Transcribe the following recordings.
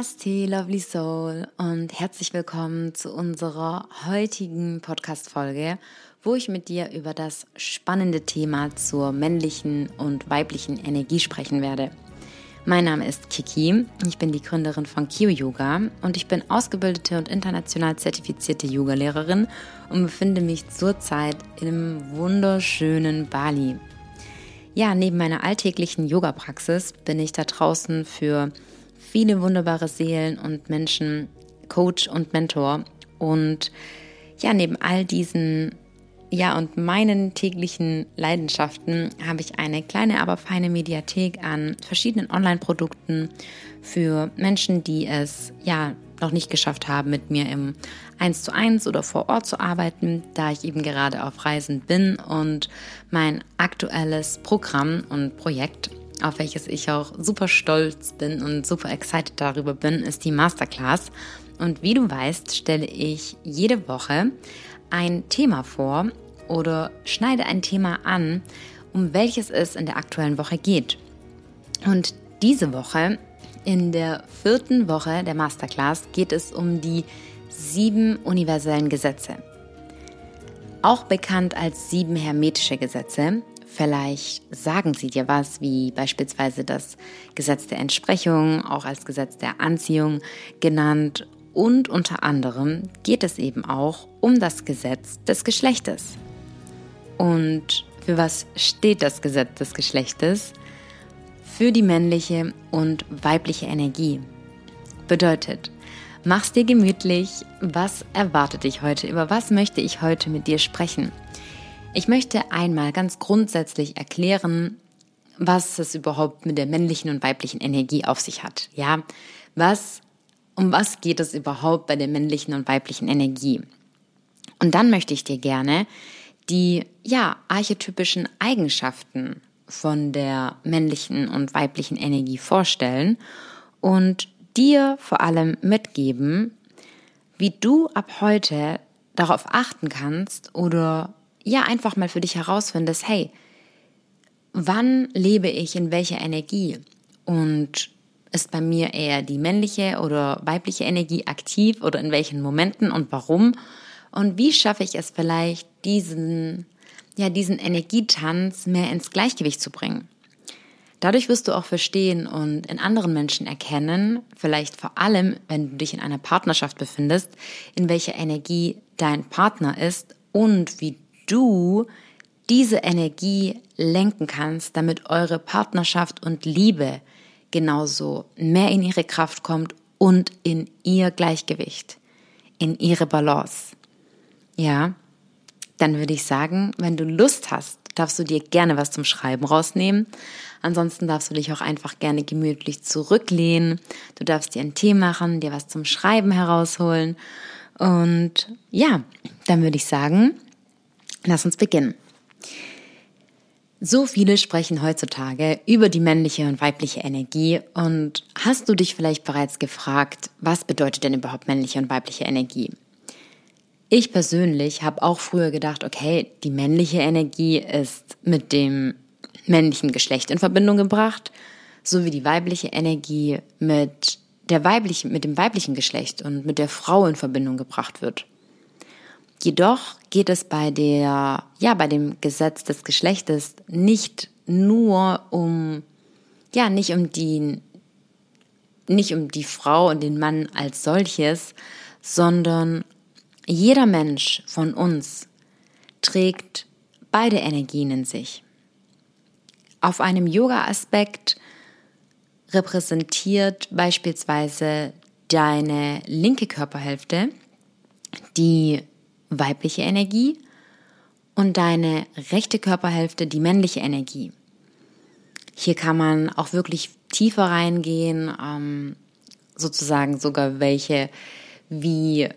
Namaste, Lovely Soul und herzlich willkommen zu unserer heutigen Podcast-Folge, wo ich mit dir über das spannende Thema zur männlichen und weiblichen Energie sprechen werde. Mein Name ist Kiki, ich bin die Gründerin von Kyo Yoga und ich bin ausgebildete und international zertifizierte Yogalehrerin und befinde mich zurzeit im wunderschönen Bali. Ja, neben meiner alltäglichen Yoga-Praxis bin ich da draußen für viele wunderbare Seelen und Menschen, Coach und Mentor. Und ja, neben all diesen, ja, und meinen täglichen Leidenschaften habe ich eine kleine, aber feine Mediathek an verschiedenen Online-Produkten für Menschen, die es, ja, noch nicht geschafft haben, mit mir im 1 zu 1 oder vor Ort zu arbeiten, da ich eben gerade auf Reisen bin und mein aktuelles Programm und Projekt auf welches ich auch super stolz bin und super excited darüber bin, ist die Masterclass. Und wie du weißt, stelle ich jede Woche ein Thema vor oder schneide ein Thema an, um welches es in der aktuellen Woche geht. Und diese Woche, in der vierten Woche der Masterclass, geht es um die sieben universellen Gesetze. Auch bekannt als sieben hermetische Gesetze, Vielleicht sagen sie dir was, wie beispielsweise das Gesetz der Entsprechung, auch als Gesetz der Anziehung genannt. Und unter anderem geht es eben auch um das Gesetz des Geschlechtes. Und für was steht das Gesetz des Geschlechtes? Für die männliche und weibliche Energie. Bedeutet, mach's dir gemütlich. Was erwartet dich heute? Über was möchte ich heute mit dir sprechen? Ich möchte einmal ganz grundsätzlich erklären, was es überhaupt mit der männlichen und weiblichen Energie auf sich hat. Ja, was, um was geht es überhaupt bei der männlichen und weiblichen Energie? Und dann möchte ich dir gerne die, ja, archetypischen Eigenschaften von der männlichen und weiblichen Energie vorstellen und dir vor allem mitgeben, wie du ab heute darauf achten kannst oder ja einfach mal für dich herausfindest, hey, wann lebe ich in welcher Energie? Und ist bei mir eher die männliche oder weibliche Energie aktiv oder in welchen Momenten und warum? Und wie schaffe ich es vielleicht, diesen, ja, diesen Energietanz mehr ins Gleichgewicht zu bringen? Dadurch wirst du auch verstehen und in anderen Menschen erkennen, vielleicht vor allem, wenn du dich in einer Partnerschaft befindest, in welcher Energie dein Partner ist und wie du diese Energie lenken kannst, damit eure Partnerschaft und Liebe genauso mehr in ihre Kraft kommt und in ihr Gleichgewicht, in ihre Balance. Ja, dann würde ich sagen, wenn du Lust hast, darfst du dir gerne was zum Schreiben rausnehmen. Ansonsten darfst du dich auch einfach gerne gemütlich zurücklehnen. Du darfst dir einen Tee machen, dir was zum Schreiben herausholen. Und ja, dann würde ich sagen, Lass uns beginnen. So viele sprechen heutzutage über die männliche und weibliche Energie und hast du dich vielleicht bereits gefragt, was bedeutet denn überhaupt männliche und weibliche Energie? Ich persönlich habe auch früher gedacht, okay, die männliche Energie ist mit dem männlichen Geschlecht in Verbindung gebracht, sowie die weibliche Energie mit der weiblichen, mit dem weiblichen Geschlecht und mit der Frau in Verbindung gebracht wird. Jedoch geht es bei der, ja, bei dem Gesetz des Geschlechtes nicht nur um, ja, nicht um die, nicht um die Frau und den Mann als solches, sondern jeder Mensch von uns trägt beide Energien in sich. Auf einem Yoga-Aspekt repräsentiert beispielsweise deine linke Körperhälfte die weibliche Energie und deine rechte Körperhälfte die männliche Energie. Hier kann man auch wirklich tiefer reingehen, ähm, sozusagen sogar welche, wie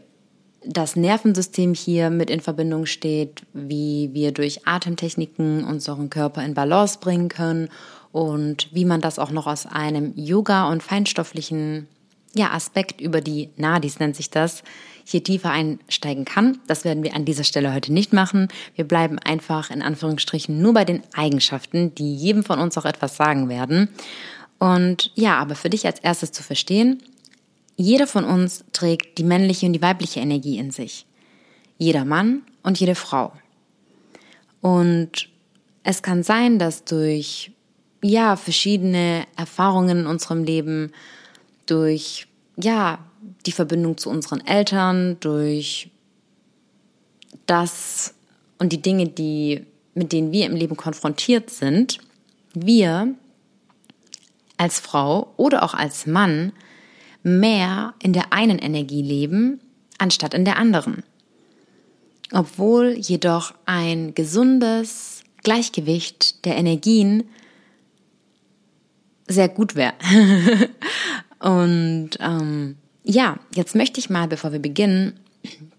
das Nervensystem hier mit in Verbindung steht, wie wir durch Atemtechniken unseren Körper in Balance bringen können und wie man das auch noch aus einem Yoga und feinstofflichen ja, Aspekt über die Nadis nennt sich das, hier tiefer einsteigen kann. Das werden wir an dieser Stelle heute nicht machen. Wir bleiben einfach in Anführungsstrichen nur bei den Eigenschaften, die jedem von uns auch etwas sagen werden. Und ja, aber für dich als erstes zu verstehen, jeder von uns trägt die männliche und die weibliche Energie in sich. Jeder Mann und jede Frau. Und es kann sein, dass durch ja, verschiedene Erfahrungen in unserem Leben, durch ja, die Verbindung zu unseren Eltern, durch das und die Dinge, die, mit denen wir im Leben konfrontiert sind, wir als Frau oder auch als Mann mehr in der einen Energie leben, anstatt in der anderen. Obwohl jedoch ein gesundes Gleichgewicht der Energien sehr gut wäre. Und ähm, ja, jetzt möchte ich mal, bevor wir beginnen,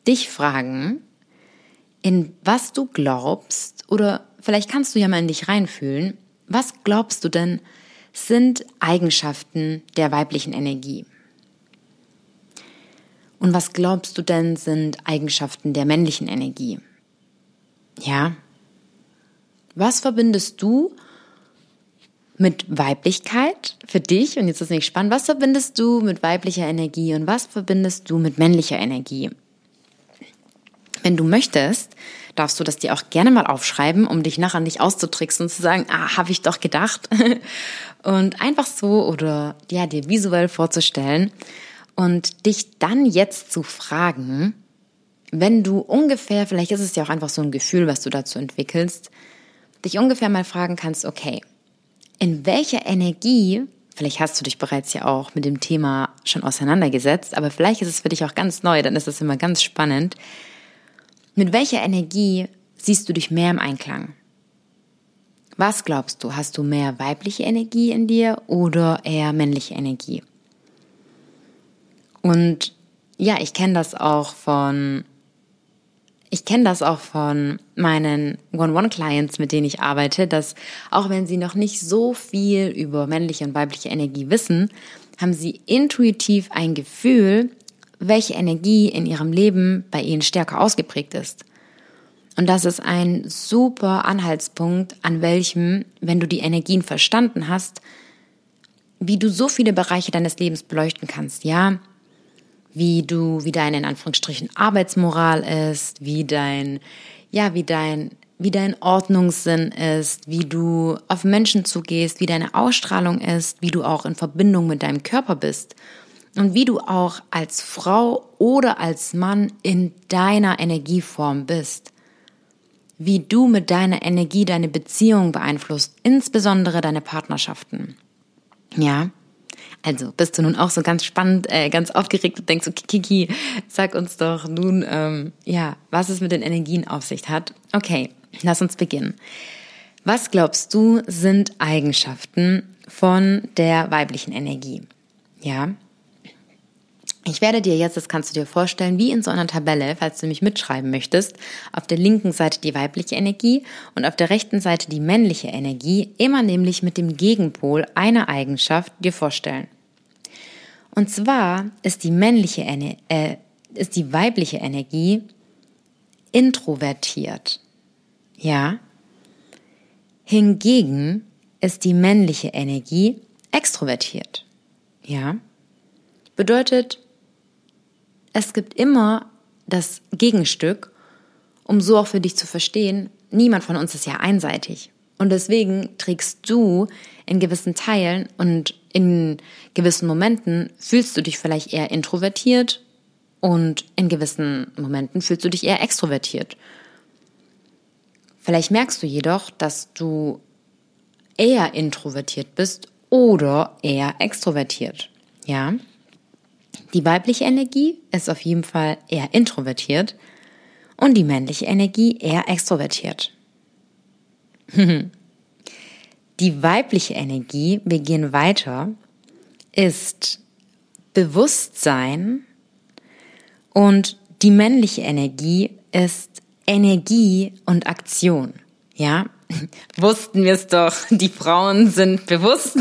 dich fragen, in was du glaubst, oder vielleicht kannst du ja mal in dich reinfühlen, was glaubst du denn sind Eigenschaften der weiblichen Energie? Und was glaubst du denn sind Eigenschaften der männlichen Energie? Ja? Was verbindest du mit Weiblichkeit für dich? Und jetzt ist nicht spannend. Was verbindest du mit weiblicher Energie und was verbindest du mit männlicher Energie? Wenn du möchtest, darfst du das dir auch gerne mal aufschreiben, um dich nachher nicht auszutricksen und zu sagen, ah, habe ich doch gedacht. und einfach so oder ja, dir visuell vorzustellen und dich dann jetzt zu fragen, wenn du ungefähr, vielleicht ist es ja auch einfach so ein Gefühl, was du dazu entwickelst, dich ungefähr mal fragen kannst, okay, in welcher Energie, vielleicht hast du dich bereits ja auch mit dem Thema schon auseinandergesetzt, aber vielleicht ist es für dich auch ganz neu, dann ist es immer ganz spannend. Mit welcher Energie siehst du dich mehr im Einklang? Was glaubst du? Hast du mehr weibliche Energie in dir oder eher männliche Energie? Und ja, ich kenne das auch von ich kenne das auch von meinen One-One-Clients, mit denen ich arbeite, dass auch wenn sie noch nicht so viel über männliche und weibliche Energie wissen, haben sie intuitiv ein Gefühl, welche Energie in ihrem Leben bei ihnen stärker ausgeprägt ist. Und das ist ein super Anhaltspunkt, an welchem, wenn du die Energien verstanden hast, wie du so viele Bereiche deines Lebens beleuchten kannst. Ja, wie du, wie deine in Anführungsstrichen Arbeitsmoral ist, wie dein, ja, wie dein, wie dein Ordnungssinn ist, wie du auf Menschen zugehst, wie deine Ausstrahlung ist, wie du auch in Verbindung mit deinem Körper bist und wie du auch als Frau oder als Mann in deiner Energieform bist. Wie du mit deiner Energie deine Beziehung beeinflusst, insbesondere deine Partnerschaften. Ja, also bist du nun auch so ganz spannend, äh, ganz aufgeregt und denkst, okay, Kiki, sag uns doch nun, ähm, ja, was es mit den Energien auf sich hat. Okay, lass uns beginnen. Was glaubst du sind Eigenschaften von der weiblichen Energie? Ja, ich werde dir jetzt, das kannst du dir vorstellen, wie in so einer Tabelle, falls du mich mitschreiben möchtest, auf der linken Seite die weibliche Energie und auf der rechten Seite die männliche Energie, immer nämlich mit dem Gegenpol einer Eigenschaft dir vorstellen. Und zwar ist die männliche, äh, ist die weibliche Energie introvertiert. Ja? Hingegen ist die männliche Energie extrovertiert. Ja? Bedeutet, es gibt immer das Gegenstück, um so auch für dich zu verstehen, niemand von uns ist ja einseitig. Und deswegen trägst du in gewissen Teilen und in gewissen Momenten fühlst du dich vielleicht eher introvertiert und in gewissen Momenten fühlst du dich eher extrovertiert. Vielleicht merkst du jedoch, dass du eher introvertiert bist oder eher extrovertiert. Ja? Die weibliche Energie ist auf jeden Fall eher introvertiert und die männliche Energie eher extrovertiert. die weibliche Energie, wir gehen weiter, ist Bewusstsein und die männliche Energie ist Energie und Aktion. Ja, wussten wir es doch, die Frauen sind bewusst,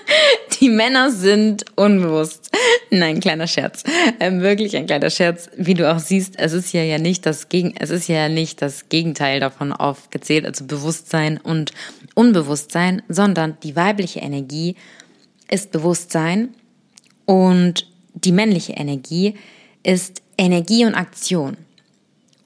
die Männer sind unbewusst. Nein, kleiner Scherz. Ähm, wirklich ein kleiner Scherz. Wie du auch siehst, es ist ja ja nicht das Gegen, es ist ja nicht das Gegenteil davon aufgezählt, also Bewusstsein und Unbewusstsein, sondern die weibliche Energie ist Bewusstsein und die männliche Energie ist Energie und Aktion.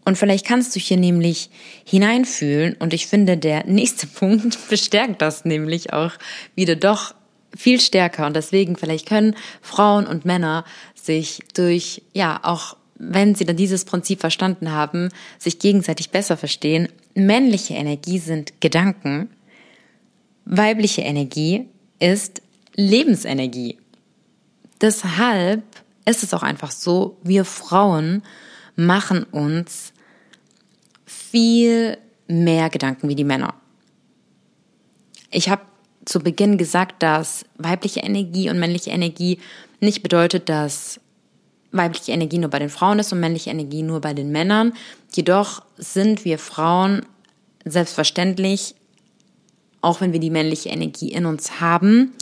Und vielleicht kannst du hier nämlich hineinfühlen und ich finde, der nächste Punkt bestärkt das nämlich auch wieder doch viel stärker und deswegen vielleicht können Frauen und Männer sich durch, ja, auch wenn sie dann dieses Prinzip verstanden haben, sich gegenseitig besser verstehen. Männliche Energie sind Gedanken, weibliche Energie ist Lebensenergie. Deshalb ist es auch einfach so, wir Frauen machen uns viel mehr Gedanken wie die Männer. Ich habe zu Beginn gesagt, dass weibliche Energie und männliche Energie nicht bedeutet, dass weibliche Energie nur bei den Frauen ist und männliche Energie nur bei den Männern. Jedoch sind wir Frauen selbstverständlich, auch wenn wir die männliche Energie in uns haben,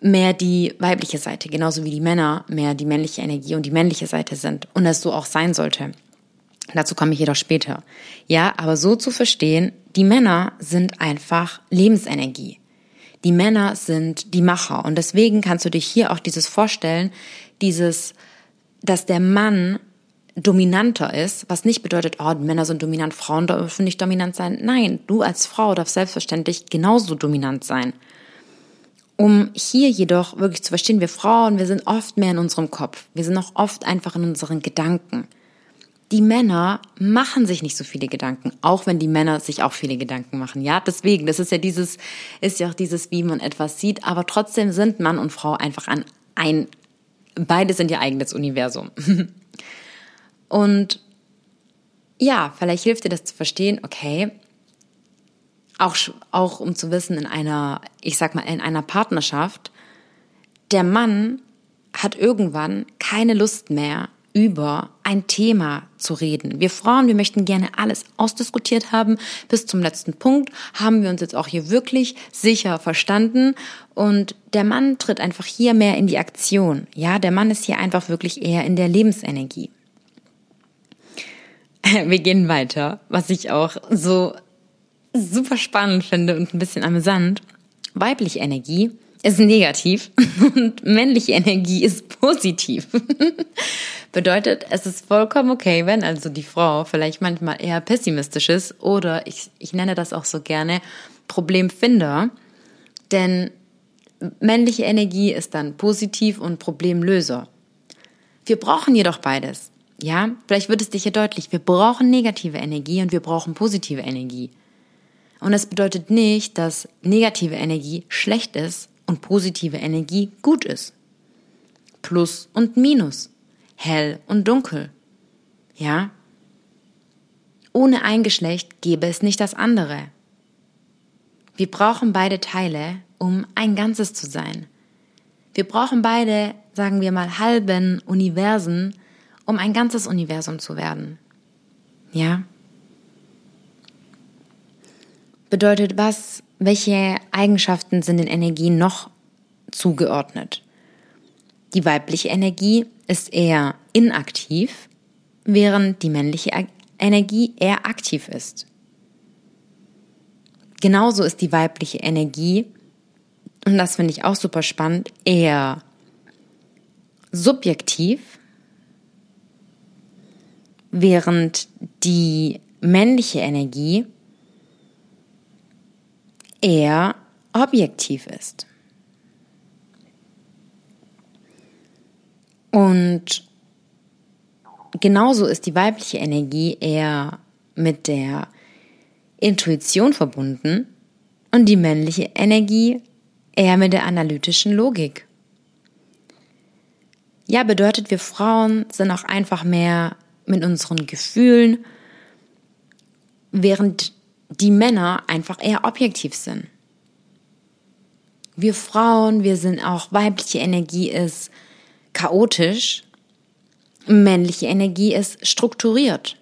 mehr die weibliche Seite, genauso wie die Männer mehr die männliche Energie und die männliche Seite sind und es so auch sein sollte. Dazu komme ich jedoch später. Ja, aber so zu verstehen, die Männer sind einfach Lebensenergie. Die Männer sind die Macher und deswegen kannst du dich hier auch dieses vorstellen, dieses, dass der Mann dominanter ist, was nicht bedeutet, oh, Männer sind dominant, Frauen dürfen nicht dominant sein. Nein, du als Frau darfst selbstverständlich genauso dominant sein. Um hier jedoch wirklich zu verstehen, wir Frauen, wir sind oft mehr in unserem Kopf. Wir sind auch oft einfach in unseren Gedanken. Die Männer machen sich nicht so viele Gedanken, auch wenn die Männer sich auch viele Gedanken machen. Ja, deswegen, das ist ja dieses, ist ja auch dieses, wie man etwas sieht, aber trotzdem sind Mann und Frau einfach an ein, beide sind ihr eigenes Universum. und ja, vielleicht hilft dir das zu verstehen, okay, auch, auch um zu wissen, in einer, ich sag mal, in einer Partnerschaft, der Mann hat irgendwann keine Lust mehr, über ein Thema zu reden. Wir Frauen, wir möchten gerne alles ausdiskutiert haben. Bis zum letzten Punkt haben wir uns jetzt auch hier wirklich sicher verstanden. Und der Mann tritt einfach hier mehr in die Aktion. Ja, der Mann ist hier einfach wirklich eher in der Lebensenergie. Wir gehen weiter, was ich auch so super spannend finde und ein bisschen amüsant. Weibliche Energie ist negativ und männliche Energie ist positiv. Bedeutet, es ist vollkommen okay, wenn also die Frau vielleicht manchmal eher pessimistisch ist oder ich, ich nenne das auch so gerne Problemfinder. Denn männliche Energie ist dann positiv und Problemlöser. Wir brauchen jedoch beides. Ja, vielleicht wird es dir hier deutlich. Wir brauchen negative Energie und wir brauchen positive Energie. Und das bedeutet nicht, dass negative Energie schlecht ist und positive Energie gut ist. Plus und Minus. Hell und dunkel. Ja? Ohne ein Geschlecht gäbe es nicht das andere. Wir brauchen beide Teile, um ein Ganzes zu sein. Wir brauchen beide, sagen wir mal, halben Universen, um ein ganzes Universum zu werden. Ja? Bedeutet was, welche Eigenschaften sind den Energien noch zugeordnet. Die weibliche Energie ist eher inaktiv, während die männliche Energie eher aktiv ist. Genauso ist die weibliche Energie, und das finde ich auch super spannend, eher subjektiv, während die männliche Energie eher objektiv ist. Und genauso ist die weibliche Energie eher mit der Intuition verbunden und die männliche Energie eher mit der analytischen Logik. Ja, bedeutet, wir Frauen sind auch einfach mehr mit unseren Gefühlen, während die Männer einfach eher objektiv sind. Wir Frauen, wir sind auch, weibliche Energie ist chaotisch, männliche Energie ist strukturiert.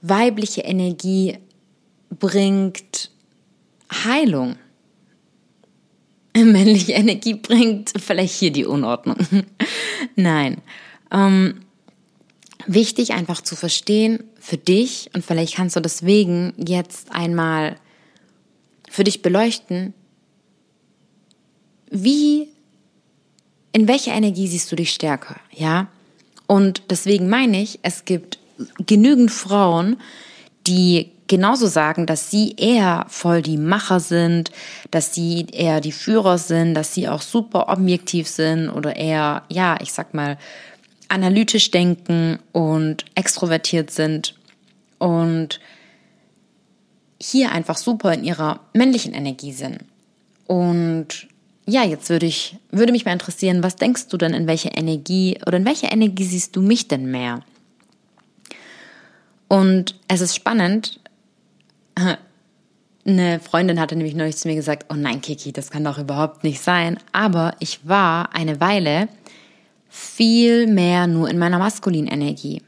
Weibliche Energie bringt Heilung. Männliche Energie bringt vielleicht hier die Unordnung. Nein. Ähm, wichtig einfach zu verstehen für dich und vielleicht kannst du deswegen jetzt einmal für dich beleuchten, wie in welcher Energie siehst du dich stärker, ja? Und deswegen meine ich, es gibt genügend Frauen, die genauso sagen, dass sie eher voll die Macher sind, dass sie eher die Führer sind, dass sie auch super objektiv sind oder eher, ja, ich sag mal, analytisch denken und extrovertiert sind und hier einfach super in ihrer männlichen Energie sind. Und ja, jetzt würde ich, würde mich mal interessieren, was denkst du denn, in welcher Energie oder in welcher Energie siehst du mich denn mehr? Und es ist spannend. Eine Freundin hatte nämlich neulich zu mir gesagt, oh nein, Kiki, das kann doch überhaupt nicht sein. Aber ich war eine Weile viel mehr nur in meiner maskulinen Energie.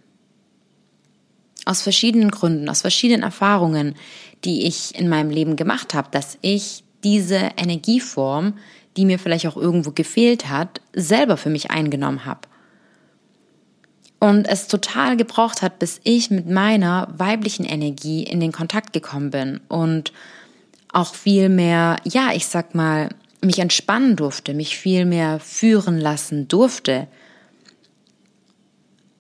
Aus verschiedenen Gründen, aus verschiedenen Erfahrungen, die ich in meinem Leben gemacht habe, dass ich diese Energieform, die mir vielleicht auch irgendwo gefehlt hat, selber für mich eingenommen habe. Und es total gebraucht hat, bis ich mit meiner weiblichen Energie in den Kontakt gekommen bin und auch viel mehr, ja, ich sag mal, mich entspannen durfte, mich viel mehr führen lassen durfte.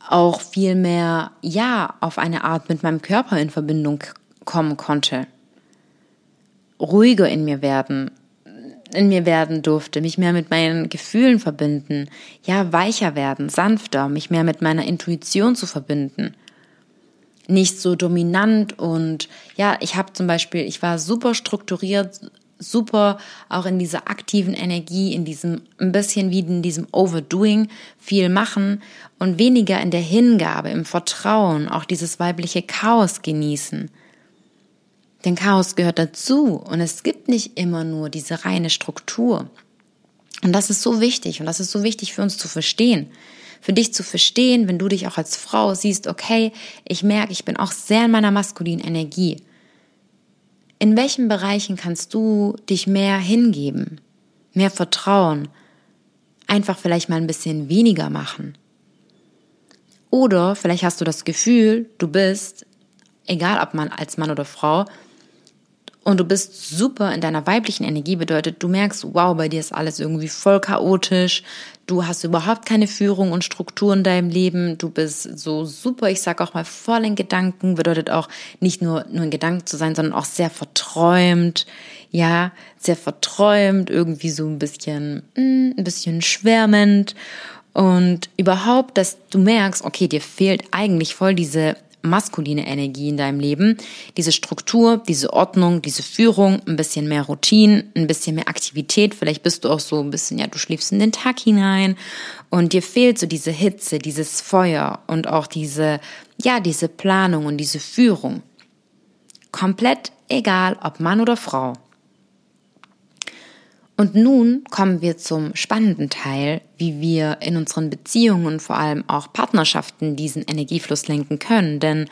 Auch viel mehr, ja, auf eine Art mit meinem Körper in Verbindung kommen konnte. Ruhiger in mir werden, in mir werden durfte, mich mehr mit meinen Gefühlen verbinden, ja, weicher werden, sanfter, mich mehr mit meiner Intuition zu verbinden. Nicht so dominant und ja, ich habe zum Beispiel, ich war super strukturiert, super auch in dieser aktiven Energie, in diesem, ein bisschen wie in diesem Overdoing, viel machen und weniger in der Hingabe, im Vertrauen, auch dieses weibliche Chaos genießen. Denn Chaos gehört dazu und es gibt nicht immer nur diese reine Struktur. Und das ist so wichtig und das ist so wichtig für uns zu verstehen. Für dich zu verstehen, wenn du dich auch als Frau siehst, okay, ich merke, ich bin auch sehr in meiner maskulinen Energie. In welchen Bereichen kannst du dich mehr hingeben, mehr vertrauen, einfach vielleicht mal ein bisschen weniger machen? Oder vielleicht hast du das Gefühl, du bist, egal ob man als Mann oder Frau, und du bist super in deiner weiblichen Energie, bedeutet, du merkst, wow, bei dir ist alles irgendwie voll chaotisch, du hast überhaupt keine Führung und Struktur in deinem Leben, du bist so super, ich sag auch mal voll in Gedanken, bedeutet auch nicht nur, nur in Gedanken zu sein, sondern auch sehr verträumt, ja, sehr verträumt, irgendwie so ein bisschen, mm, ein bisschen schwärmend. Und überhaupt, dass du merkst, okay, dir fehlt eigentlich voll diese maskuline Energie in deinem Leben. Diese Struktur, diese Ordnung, diese Führung, ein bisschen mehr Routine, ein bisschen mehr Aktivität. Vielleicht bist du auch so ein bisschen, ja, du schläfst in den Tag hinein und dir fehlt so diese Hitze, dieses Feuer und auch diese, ja, diese Planung und diese Führung. Komplett egal, ob Mann oder Frau. Und nun kommen wir zum spannenden Teil, wie wir in unseren Beziehungen und vor allem auch Partnerschaften diesen Energiefluss lenken können. Denn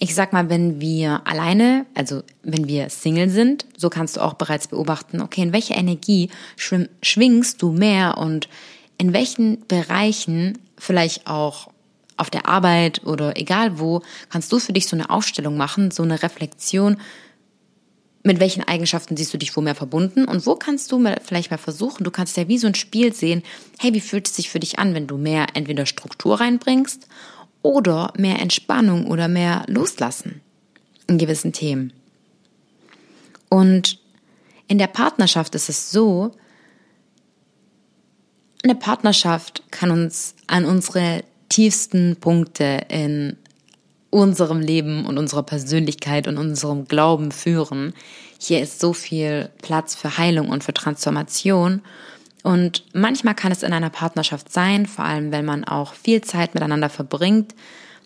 ich sag mal, wenn wir alleine, also wenn wir Single sind, so kannst du auch bereits beobachten, okay, in welcher Energie schwingst du mehr und in welchen Bereichen, vielleicht auch auf der Arbeit oder egal wo, kannst du für dich so eine Aufstellung machen, so eine Reflexion, mit welchen Eigenschaften siehst du dich wo mehr verbunden und wo kannst du vielleicht mal versuchen, du kannst ja wie so ein Spiel sehen, hey, wie fühlt es sich für dich an, wenn du mehr entweder Struktur reinbringst oder mehr Entspannung oder mehr Loslassen in gewissen Themen. Und in der Partnerschaft ist es so, eine Partnerschaft kann uns an unsere tiefsten Punkte in unserem Leben und unserer Persönlichkeit und unserem Glauben führen. Hier ist so viel Platz für Heilung und für Transformation. Und manchmal kann es in einer Partnerschaft sein, vor allem wenn man auch viel Zeit miteinander verbringt,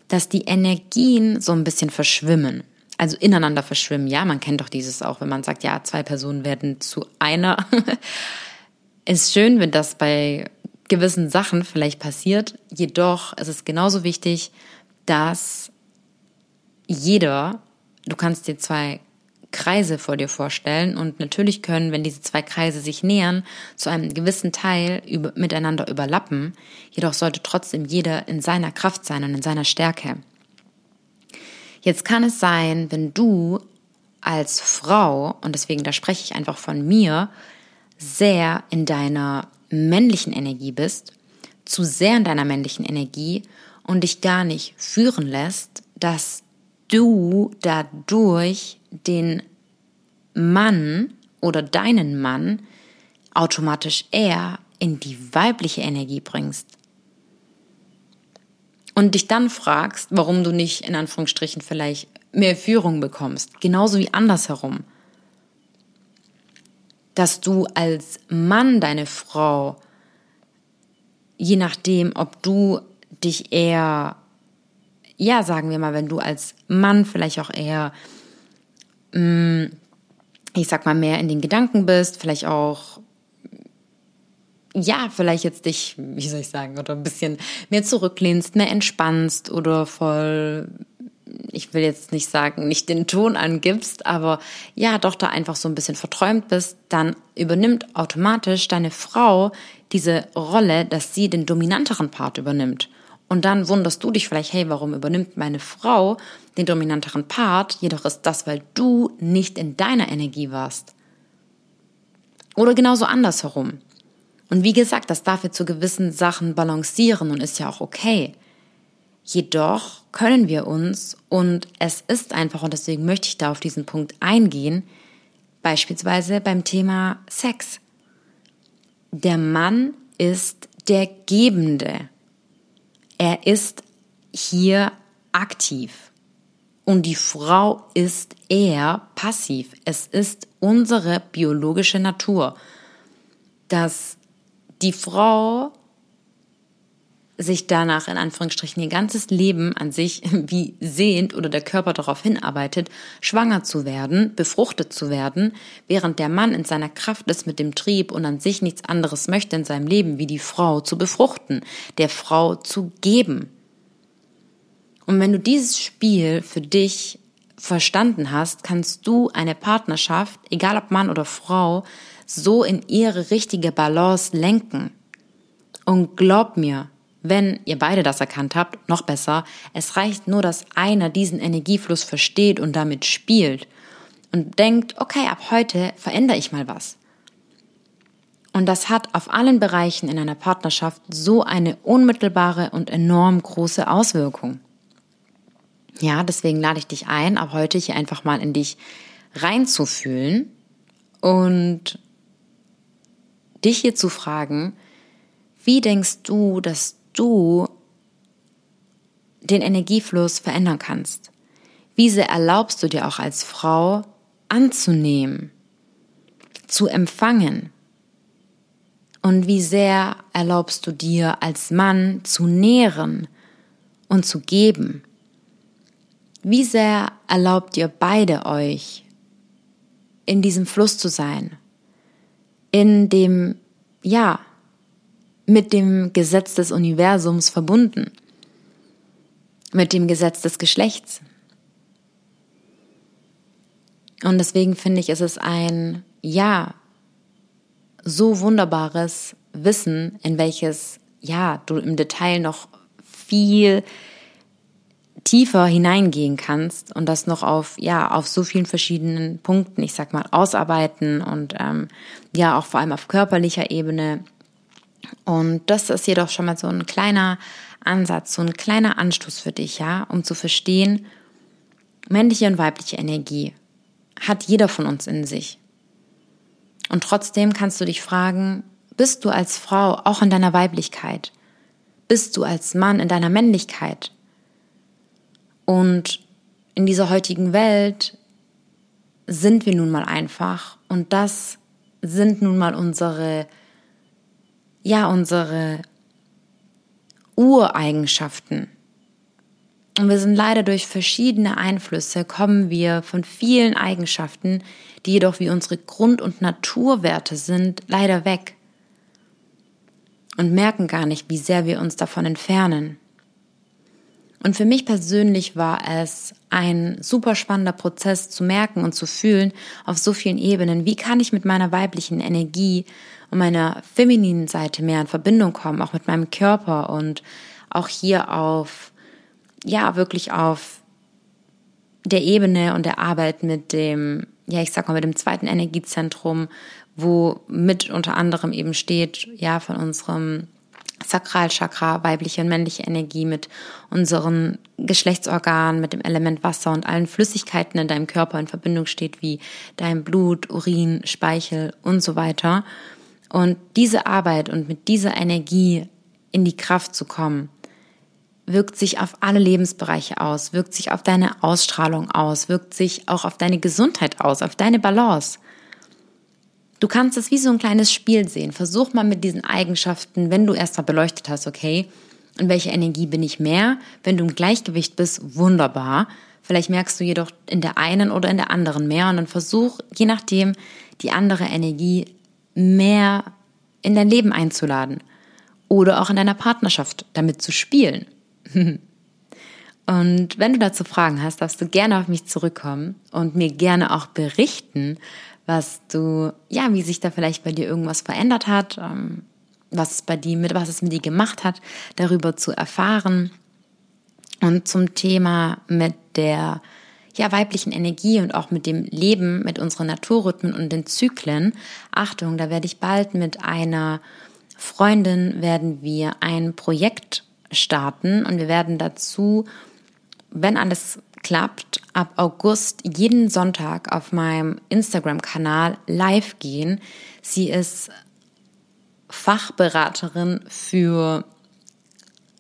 dass die Energien so ein bisschen verschwimmen. Also ineinander verschwimmen. Ja, man kennt doch dieses auch, wenn man sagt, ja, zwei Personen werden zu einer. ist schön, wenn das bei gewissen Sachen vielleicht passiert. Jedoch ist es genauso wichtig, dass jeder, du kannst dir zwei Kreise vor dir vorstellen und natürlich können, wenn diese zwei Kreise sich nähern, zu einem gewissen Teil über, miteinander überlappen, jedoch sollte trotzdem jeder in seiner Kraft sein und in seiner Stärke. Jetzt kann es sein, wenn du als Frau, und deswegen da spreche ich einfach von mir, sehr in deiner männlichen Energie bist, zu sehr in deiner männlichen Energie und dich gar nicht führen lässt, dass du dadurch den Mann oder deinen Mann automatisch eher in die weibliche Energie bringst. Und dich dann fragst, warum du nicht in Anführungsstrichen vielleicht mehr Führung bekommst. Genauso wie andersherum. Dass du als Mann deine Frau, je nachdem, ob du dich eher, ja, sagen wir mal, wenn du als Mann vielleicht auch eher, mm, ich sag mal, mehr in den Gedanken bist, vielleicht auch ja, vielleicht jetzt dich, wie soll ich sagen, oder ein bisschen mehr zurücklehnst, mehr entspannst oder voll, ich will jetzt nicht sagen, nicht den Ton angibst, aber ja, doch da einfach so ein bisschen verträumt bist, dann übernimmt automatisch deine Frau diese Rolle, dass sie den dominanteren Part übernimmt. Und dann wunderst du dich vielleicht, hey, warum übernimmt meine Frau den dominanteren Part? Jedoch ist das, weil du nicht in deiner Energie warst. Oder genauso andersherum. Und wie gesagt, das darf jetzt zu gewissen Sachen balancieren und ist ja auch okay. Jedoch können wir uns, und es ist einfach, und deswegen möchte ich da auf diesen Punkt eingehen, beispielsweise beim Thema Sex. Der Mann ist der Gebende. Er ist hier aktiv. Und die Frau ist eher passiv. Es ist unsere biologische Natur, dass die Frau sich danach in Anführungsstrichen ihr ganzes Leben an sich wie sehnt oder der Körper darauf hinarbeitet, schwanger zu werden, befruchtet zu werden, während der Mann in seiner Kraft ist mit dem Trieb und an sich nichts anderes möchte in seinem Leben, wie die Frau zu befruchten, der Frau zu geben. Und wenn du dieses Spiel für dich verstanden hast, kannst du eine Partnerschaft, egal ob Mann oder Frau, so in ihre richtige Balance lenken. Und glaub mir, wenn ihr beide das erkannt habt, noch besser, es reicht nur, dass einer diesen Energiefluss versteht und damit spielt und denkt, okay, ab heute verändere ich mal was. Und das hat auf allen Bereichen in einer Partnerschaft so eine unmittelbare und enorm große Auswirkung. Ja, deswegen lade ich dich ein, ab heute hier einfach mal in dich reinzufühlen und dich hier zu fragen, wie denkst du, dass du den Energiefluss verändern kannst? Wie sehr erlaubst du dir auch als Frau anzunehmen, zu empfangen? Und wie sehr erlaubst du dir als Mann zu nähren und zu geben? Wie sehr erlaubt ihr beide euch, in diesem Fluss zu sein? in dem, ja, mit dem Gesetz des Universums verbunden, mit dem Gesetz des Geschlechts. Und deswegen finde ich, ist es ein, ja, so wunderbares Wissen, in welches, ja, du im Detail noch viel tiefer hineingehen kannst und das noch auf ja auf so vielen verschiedenen Punkten, ich sag mal, ausarbeiten und ähm, ja auch vor allem auf körperlicher Ebene. Und das ist jedoch schon mal so ein kleiner Ansatz, so ein kleiner Anstoß für dich, ja, um zu verstehen, männliche und weibliche Energie hat jeder von uns in sich. Und trotzdem kannst du dich fragen, bist du als Frau auch in deiner Weiblichkeit? Bist du als Mann in deiner Männlichkeit? Und in dieser heutigen Welt sind wir nun mal einfach und das sind nun mal unsere, ja, unsere Ureigenschaften. Und wir sind leider durch verschiedene Einflüsse, kommen wir von vielen Eigenschaften, die jedoch wie unsere Grund- und Naturwerte sind, leider weg. Und merken gar nicht, wie sehr wir uns davon entfernen. Und für mich persönlich war es ein super spannender Prozess zu merken und zu fühlen auf so vielen Ebenen, wie kann ich mit meiner weiblichen Energie und meiner femininen Seite mehr in Verbindung kommen, auch mit meinem Körper und auch hier auf, ja, wirklich auf der Ebene und der Arbeit mit dem, ja, ich sag mal, mit dem zweiten Energiezentrum, wo mit unter anderem eben steht, ja, von unserem Sakralchakra, weibliche und männliche Energie mit unseren Geschlechtsorganen, mit dem Element Wasser und allen Flüssigkeiten in deinem Körper in Verbindung steht, wie dein Blut, Urin, Speichel und so weiter. Und diese Arbeit und mit dieser Energie in die Kraft zu kommen, wirkt sich auf alle Lebensbereiche aus, wirkt sich auf deine Ausstrahlung aus, wirkt sich auch auf deine Gesundheit aus, auf deine Balance. Du kannst es wie so ein kleines Spiel sehen. Versuch mal mit diesen Eigenschaften, wenn du erst mal beleuchtet hast, okay, in welcher Energie bin ich mehr? Wenn du im Gleichgewicht bist, wunderbar. Vielleicht merkst du jedoch in der einen oder in der anderen mehr und dann versuch, je nachdem, die andere Energie mehr in dein Leben einzuladen oder auch in deiner Partnerschaft damit zu spielen. Und wenn du dazu Fragen hast, darfst du gerne auf mich zurückkommen und mir gerne auch berichten, was du, ja, wie sich da vielleicht bei dir irgendwas verändert hat, ähm, was es bei dir mit, was es mit dir gemacht hat, darüber zu erfahren. Und zum Thema mit der ja, weiblichen Energie und auch mit dem Leben, mit unseren Naturrhythmen und den Zyklen. Achtung, da werde ich bald mit einer Freundin werden wir ein Projekt starten und wir werden dazu, wenn alles klappt, ab August jeden Sonntag auf meinem Instagram-Kanal live gehen. Sie ist Fachberaterin für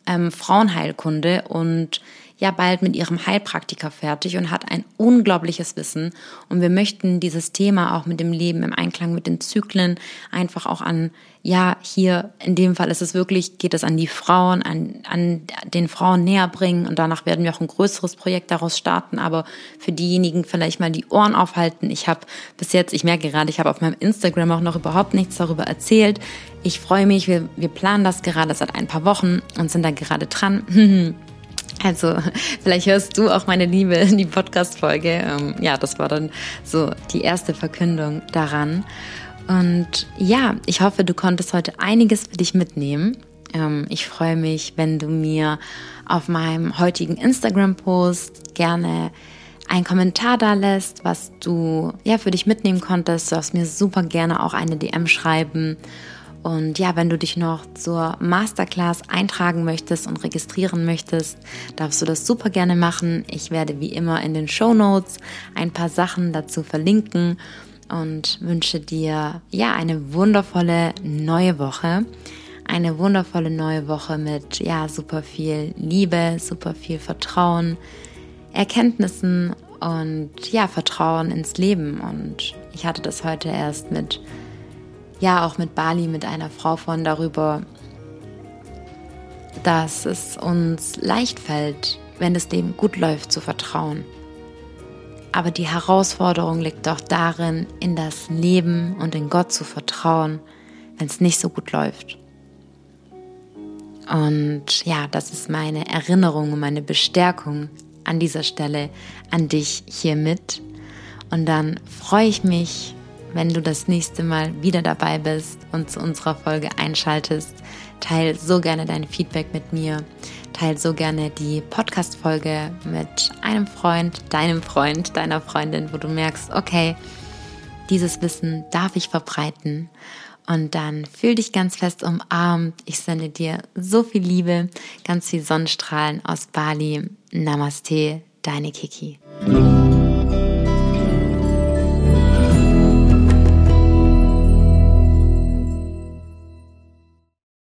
ähm, Frauenheilkunde und ja bald mit ihrem Heilpraktiker fertig und hat ein unglaubliches Wissen. Und wir möchten dieses Thema auch mit dem Leben im Einklang mit den Zyklen einfach auch an, ja, hier in dem Fall ist es wirklich, geht es an die Frauen, an, an den Frauen näher bringen. Und danach werden wir auch ein größeres Projekt daraus starten. Aber für diejenigen vielleicht mal die Ohren aufhalten. Ich habe bis jetzt, ich merke gerade, ich habe auf meinem Instagram auch noch überhaupt nichts darüber erzählt. Ich freue mich, wir, wir planen das gerade seit ein paar Wochen und sind da gerade dran. Also, vielleicht hörst du auch meine Liebe in die Podcast-Folge. Ähm, ja, das war dann so die erste Verkündung daran. Und ja, ich hoffe, du konntest heute einiges für dich mitnehmen. Ähm, ich freue mich, wenn du mir auf meinem heutigen Instagram-Post gerne einen Kommentar da lässt, was du ja für dich mitnehmen konntest. Du darfst mir super gerne auch eine DM schreiben. Und ja, wenn du dich noch zur Masterclass eintragen möchtest und registrieren möchtest, darfst du das super gerne machen. Ich werde wie immer in den Show Notes ein paar Sachen dazu verlinken und wünsche dir ja eine wundervolle neue Woche. Eine wundervolle neue Woche mit ja super viel Liebe, super viel Vertrauen, Erkenntnissen und ja Vertrauen ins Leben. Und ich hatte das heute erst mit ja auch mit Bali, mit einer Frau von darüber, dass es uns leicht fällt, wenn das Leben gut läuft, zu vertrauen. Aber die Herausforderung liegt doch darin, in das Leben und in Gott zu vertrauen, wenn es nicht so gut läuft. Und ja, das ist meine Erinnerung und meine Bestärkung an dieser Stelle an dich hiermit. Und dann freue ich mich, wenn du das nächste Mal wieder dabei bist und zu unserer Folge einschaltest. Teil so gerne dein Feedback mit mir. Teil so gerne die Podcast-Folge mit einem Freund, deinem Freund, deiner Freundin, wo du merkst, okay, dieses Wissen darf ich verbreiten. Und dann fühl dich ganz fest umarmt. Ich sende dir so viel Liebe, ganz viel Sonnenstrahlen aus Bali. Namaste, deine Kiki.